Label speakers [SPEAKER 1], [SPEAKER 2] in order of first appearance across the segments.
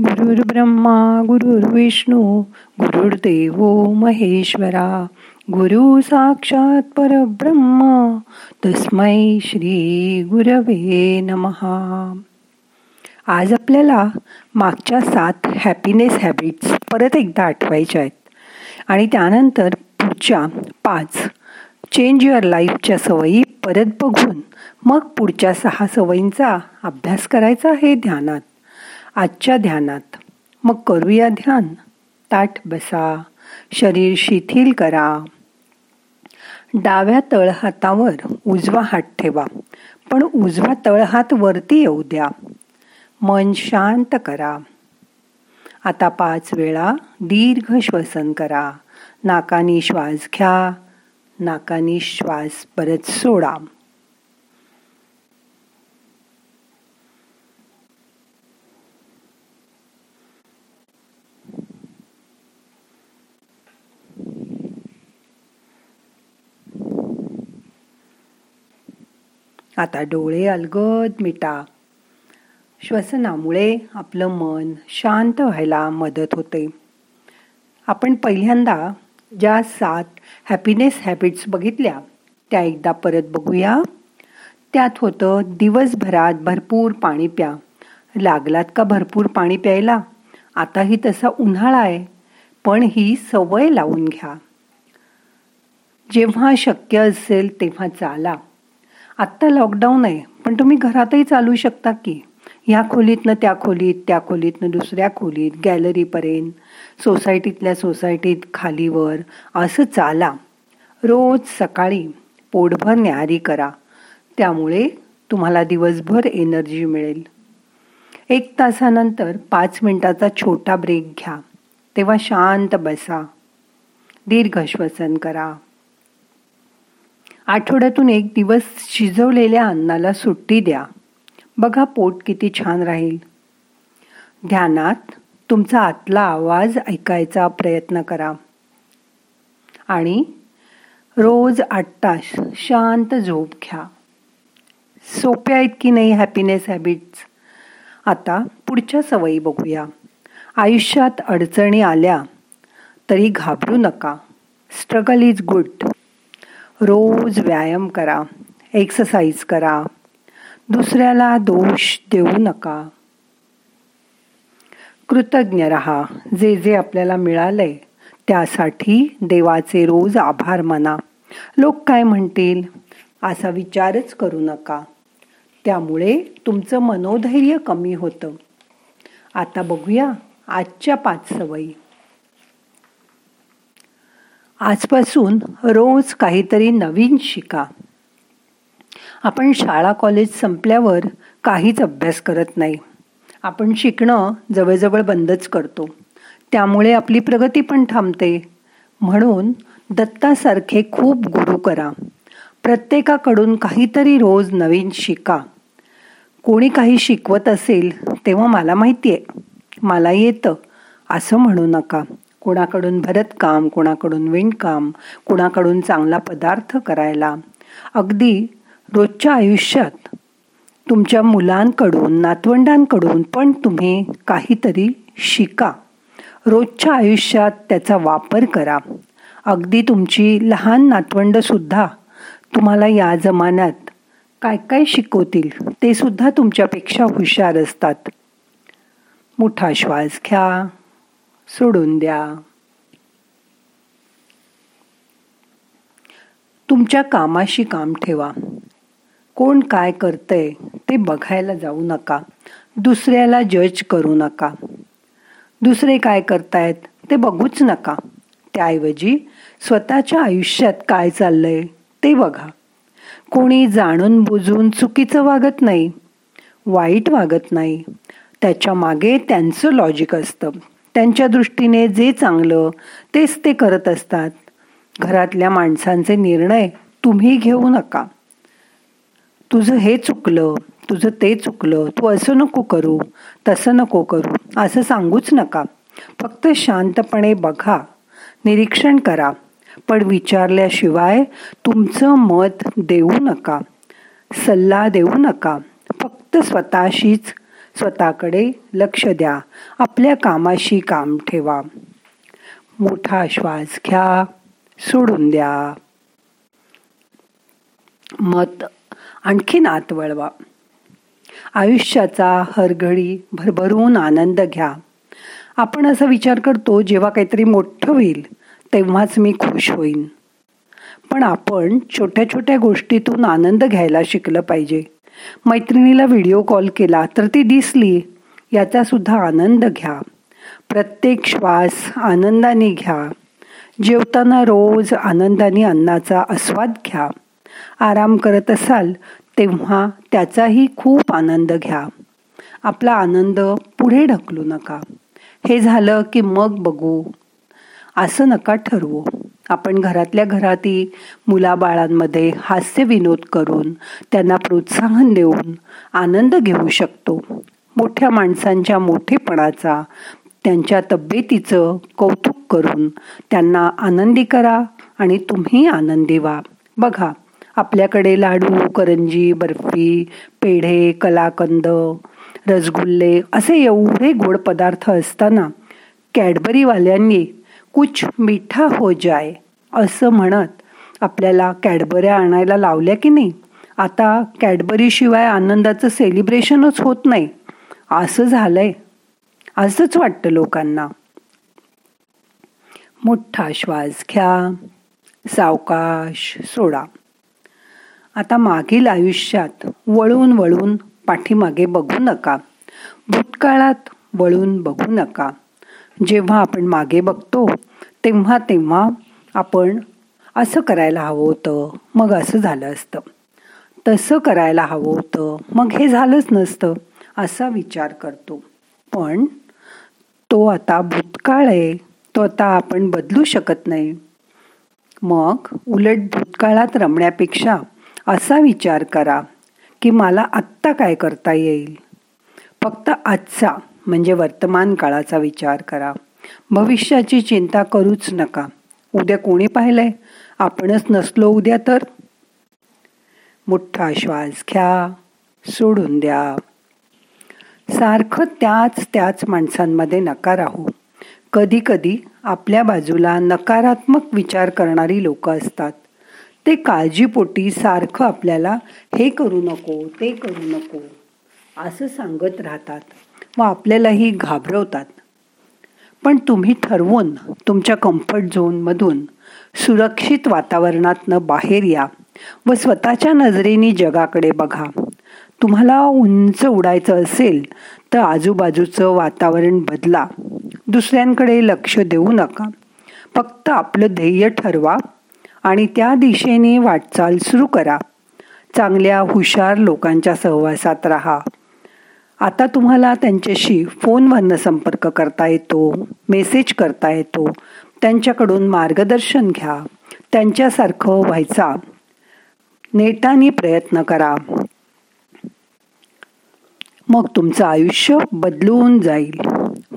[SPEAKER 1] गुरुर् ब्रह्मा गुरुर्विष्णू गुरुर्देव महेश्वरा गुरु साक्षात परब्रह्म तस्मै श्री गुरवे नमहा आज आपल्याला मागच्या सात हॅपीनेस हॅबिट्स परत एकदा आठवायच्या आहेत. आणि त्यानंतर पुढच्या पाच चेंज युअर लाईफच्या सवयी परत बघून मग पुढच्या सहा सवयींचा अभ्यास करायचा हे ध्यानात. आजच्या ध्यानात. मग करूया ध्यान. ताठ बसा. शरीर शिथिल करा. डाव्या तळहातावर उजवा हात ठेवा. पण उजवा तळहात वरती येऊ द्या. मन शांत करा. आता पाच वेळा दीर्घ श्वसन करा. नाकानी श्वास घ्या. नाकानी श्वास परत सोडा. आता डोळे अलगद मिटा. श्वसनामुळे आपलं मन शांत व्हायला मदत होते. आपण पहिल्यांदा ज्या सात हॅपीनेस हॅबिट्स बघितल्या त्या एकदा परत बघूया. त्यात होतं दिवसभरात भरपूर पाणी प्या. लागलात का भरपूर पाणी प्यायला? आताही तसा उन्हाळा आहे पण ही सवय लावून घ्या. जेव्हा शक्य असेल तेव्हा चाला. आत्ता लॉकडाऊन आहे. पण तुम्ही घरातही चालू शकता की. ह्या खोलीतनं त्या खोलीत त्या खोलीतनं दुसऱ्या खोलीत गॅलरीपर्यंत सोसायटीतल्या सोसायटीत खालीवर. असं चाला. रोज सकाळी पोटभर न्याहारी करा. त्यामुळे तुम्हाला दिवसभर एनर्जी मिळेल. एक तासानंतर पाच मिनिटाचा छोटा ब्रेक घ्या. तेव्हा शांत बसा. दीर्घ श्वसन करा. आठवड्यातून एक दिवस शिजवलेल्या अन्नाला सुट्टी द्या. बघा पोट किती छान राहील. ध्यानात तुमचा आतला आवाज ऐकायचा प्रयत्न करा. आणि रोज आठ तास शांत झोप घ्या. सोप्या आहेत की नाही हॅपीनेस हॅबिट्स आता पुढच्या सवयी बघूया. आयुष्यात अडचणी आल्या तरी घाबरू नका. स्ट्रगल इज गुड रोज व्यायाम करा एक्सरसाइज करा. दुसऱ्याला दोष देऊ नका. कृतज्ञ रहा जे जे आपल्याला मिळालंय त्यासाठी देवाचे रोज आभार माना. लोक काय म्हणतील? असा विचारच करू नका. त्यामुळे तुमचं मनोधैर्य कमी होतं. आता बघूया आजच्या पाच सवयी. आजपासून रोज काहीतरी नवीन शिका. आपण शाळा कॉलेज संपल्यावर काहीच अभ्यास करत नाही. आपण शिकणं जवळजवळ बंदच करतो. त्यामुळे आपली प्रगती पण थांबते. म्हणून दत्तासारखे खूप गुरु करा. प्रत्येकाकडून काहीतरी रोज नवीन शिका. कोणी काही शिकवत असेल तेव्हा मला माहिती आहे मला येतं. असं म्हणू नका. कोणाकडून भरतकाम कोणाकडून विणकाम कोणाकडून चांगला पदार्थ करायला. अगदी रोजच्या आयुष्यात तुमच्या मुलांकडून नातवंडांकडून पण तुम्ही काहीतरी शिका. रोजच्या आयुष्यात त्याचा वापर करा. अगदी तुमची लहान नातवंड सुद्धा तुम्हाला या जमान्यात काय काय शिकवतील ते सुद्धा तुमच्यापेक्षा हुशार असतात. मोठा श्वास घ्या. सोडून द्या. तुमच्या कामाशी काम ठेवा. कोण काय करतंय ते बघायला जाऊ नका. दुसऱ्याला जज करू नका. दुसरे काय करतायत ते बघूच नका. त्याऐवजी स्वतःच्या आयुष्यात काय चाललंय ते बघा. कोणी जाणून बुजून चुकीचं वागत नाही वाईट वागत नाही. त्याच्यामागे त्यांचं लॉजिक असतं. त्यांच्या दृष्टीने जे चांगलं तेच ते करत असतात. घरातल्या माणसांचे निर्णय तुम्ही घेऊ नका. तुझं हे चुकलं तुझं ते चुकलं तू असं नको करू तसं नको करू असं सांगूच नका. फक्त शांतपणे बघा निरीक्षण करा. पण विचारल्याशिवाय तुमचं मत देऊ नका सल्ला देऊ नका. फक्त स्वतःशीच स्वतःकडे लक्ष द्या. आपल्या कामाशी काम ठेवा. मोठा श्वास घ्या. सोडून द्या. मत आणखीन आत वळवा. आयुष्याचा हरघडी भरभरून आनंद घ्या. आपण असा विचार करतो जेव्हा काहीतरी मोठं होईल तेव्हाच मी खुश होईन. पण आपण छोट्या छोट्या गोष्टीतून आनंद घ्यायला शिकलं पाहिजे. मैत्रिणीला व्हिडिओ कॉल केला तर ती दिसली. याचा सुद्धा आनंद घ्या. प्रत्येक श्वास आनंदाने घ्या. जेवताना रोज आनंदाने अन्नाचा आस्वाद घ्या. आराम करत असाल तेव्हा त्याचाही खूप आनंद घ्या. आपला आनंद पुढे ढकलू नका. हे झालं की मग बघू. असं नका ठरवू. आपण घरातल्या घरातही मुलाबाळांमध्ये हास्य विनोद करून त्यांना प्रोत्साहन देऊन आनंद घेऊ शकतो. मोठ्या माणसांच्या मोठेपणाचा त्यांच्या तब्येतीचं कौतुक करून त्यांना आनंदी करा आणि तुम्ही आनंदी व्हा. बघा आपल्याकडे लाडू करंजी बर्फी पेढे कलाकंद रसगुल्ले असे एवढे गोड पदार्थ असताना कॅडबरीवाल्यांनी कुछ मिठा हो जाय असं म्हणत आपल्याला कॅडबऱ्या आणायला लावल्या की नाही? आता कॅडबरीशिवाय आनंदाचं सेलिब्रेशनच होत नाही. असं झालंय. असंच वाटतं लोकांना. मोठा श्वास घ्या. सावकाश सोडा. आता मागील आयुष्यात वळून वळून पाठीमागे बघू नका. भूतकाळात वळून बघू नका. जेव्हा आपण मागे बघतो तेव्हा तेव्हा आपण असं करायला हवं होतं मग असं झालं असतं. तसं करायला हवं होतं मग हे झालंच नसतं असा विचार करतो. पण तो आता भूतकाळ आहे तो आता आपण बदलू शकत नाही. मग उलट भूतकाळात रमण्यापेक्षा असा विचार करा की मला आत्ता काय करता येईल. फक्त आजचा म्हणजे वर्तमान काळाचा विचार करा. भविष्याची चिंता करूच नका. उद्या कोणी पाहिलंय? आपणच नसलो उद्या तर? मोठा श्वास घ्या सोडून द्या. सारखं त्याच त्याच माणसांमध्ये नका राहू. कधी कधी आपल्या बाजूला नकारात्मक विचार करणारी लोक असतात. ते काळजीपोटी सारखं आपल्याला हे करू नको ते करू नको असं सांगत राहतात. व आपल्यालाही घाबरवतात. पण तुम्ही ठरवून तुमच्या कम्फर्ट झोनमधून सुरक्षित वातावरणातनं बाहेर या व स्वतःच्या नजरेने जगाकडे बघा. तुम्हाला उंच उडायचं असेल तर आजूबाजूचं वातावरण बदला. दुसऱ्यांकडे लक्ष देऊ नका. फक्त आपलं ध्येय ठरवा आणि त्या दिशेने वाटचाल सुरू करा. चांगल्या हुशार लोकांच्या सहवासात राहा. आता तुम्हाला त्यांच्याशी फोनवरनं संपर्क करता येतो मेसेज करता येतो. त्यांच्याकडून मार्गदर्शन घ्या. त्यांच्यासारखं व्हायचा नेटाने प्रयत्न करा. मग तुमचं आयुष्य बदलून जाईल.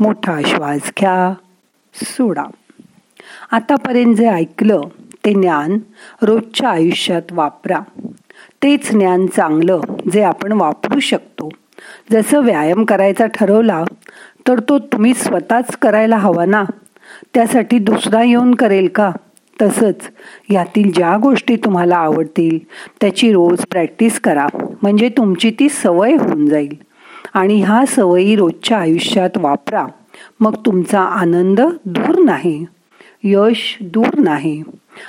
[SPEAKER 1] मोठा श्वास घ्या. सोडा. आतापर्यंत जे ऐकलं ते ज्ञान रोजच्या आयुष्यात वापरा. तेच ज्ञान चांगलं जे आपण वापरू शकतो. जसं व्यायाम करायचा ठरवला तर तो तुम्ही स्वतःच करायला हवा ना? त्यासाठी दुसरा येऊन करेल का? तसंच यातील ज्या गोष्टी तुम्हाला आवडतील त्याची रोज प्रॅक्टिस करा. म्हणजे तुमची ती सवय होऊन जाईल. आणि ह्या सवयी रोजच्या आयुष्यात वापरा. मग तुमचा आनंद दूर नाही. यश दूर नाही.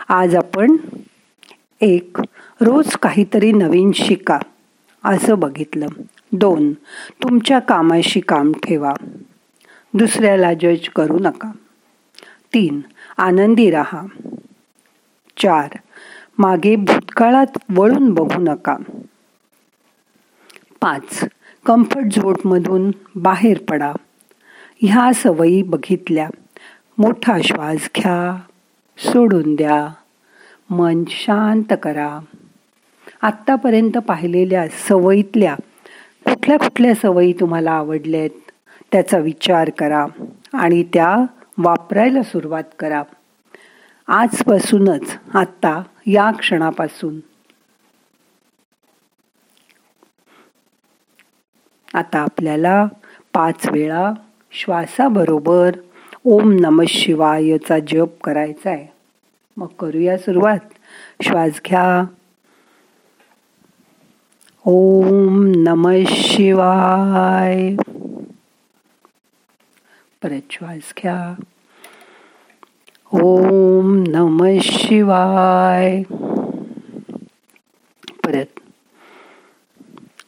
[SPEAKER 1] आज आपण एक रोज काहीतरी नवीन शिका असं बघितलं. दोन तुमच्या कामाशी काम ठेवा. दुसऱ्याला जज करू नका. तीन आनंदी राहा. चार मागे भूतकाळात वळून बघू नका. पाच कम्फर्ट झोटमधून बाहेर पडा. ह्या सवयी बघितल्या. मोठा श्वास घ्या. सोडून द्या. मन शांत करा. आत्तापर्यंत पाहिलेल्या सवयीतल्या कुठल्या कुठल्या सवयी तुम्हाला आवडल्यात त्याचा विचार करा आणि त्या वापरायला सुरुवात करा. आजपासूनच आत्ता या क्षणापासून. आता आपल्याला पाच वेळा श्वासाबरोबर ओम नम शिवायचा जप करायचा आहे मग करूया सुरुवात. श्वास घ्या. ओम नम शिवाय। परत श्वास घ्या. ओम नम शिवाय। परत.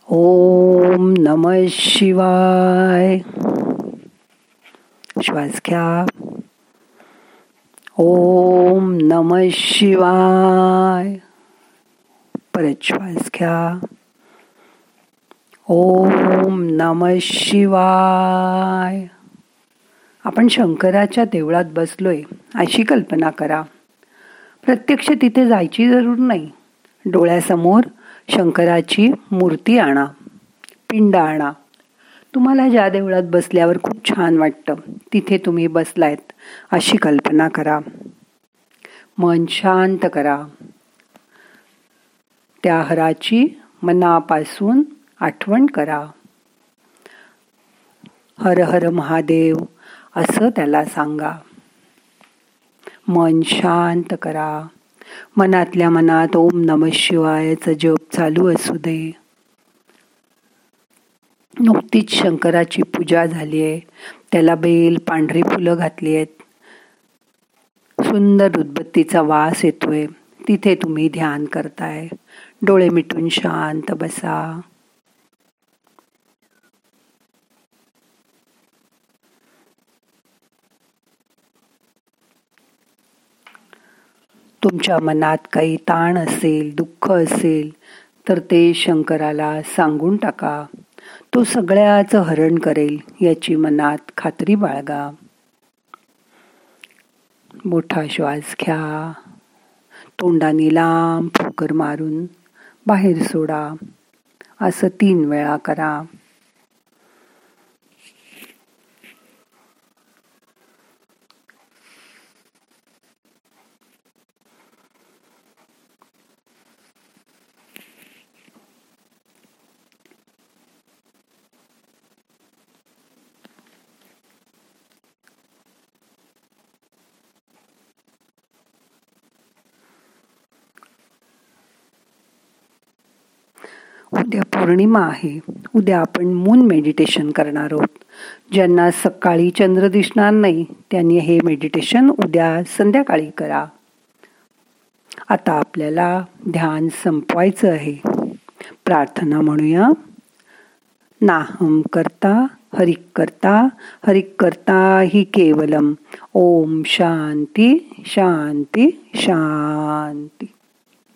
[SPEAKER 1] ओम नम शिवाय। श्वास घ्या. ओम नम शिवाय। परत श्वास घ्या. ओम नम शिवाय. आपण शंकराच्या देवळात बसलोय अशी कल्पना करा. प्रत्यक्ष तिथे जायची जरूर नाही. डोळ्यासमोर शंकराची मूर्ती आणा पिंड आणा. तुम्हाला ज्या देवळात बसल्यावर खूप छान वाटतं तिथे तुम्ही बसलायत अशी कल्पना करा. मन शांत करा. त्या हराची मनापासून आठवण करा. हर हर महादेव असं त्याला सांगा. मन शांत करा. मनातल्या मनात ओम नम शिवायचं जप चालू असू दे. नुकतीच शंकराची पूजा झाली आहे. त्याला बेल पांढरी फुलं घातली आहेत. सुंदर उदबत्तीचा वास येतोय. तिथे तुम्ही ध्यान करताय. डोळे मिटून शांत बसा. तुमच्या मनात काही ताण असेल दुःख असेल तर ते शंकराला सांगून टाका. तो सगळ्याचं हरण करेल याची मनात खात्री बाळगा. मोठा श्वास घ्या. तोंडाने लांब फोकर मारून बाहेर सोडा. असं तीन वेळा करा. उद्या पौर्णिमा आहे. उद्या आपण मून मेडिटेशन करणार आहोत. ज्यांना सकाळी चंद्र दिसणार नाही त्यांनी हे मेडिटेशन उद्या संध्याकाळी करा. आता आपल्याला ध्यान संपवायचं आहे. प्रार्थना म्हणूया. नाहम करता हरिक करता हरिक करता ही केवलम. ओम शांती शांती शांती.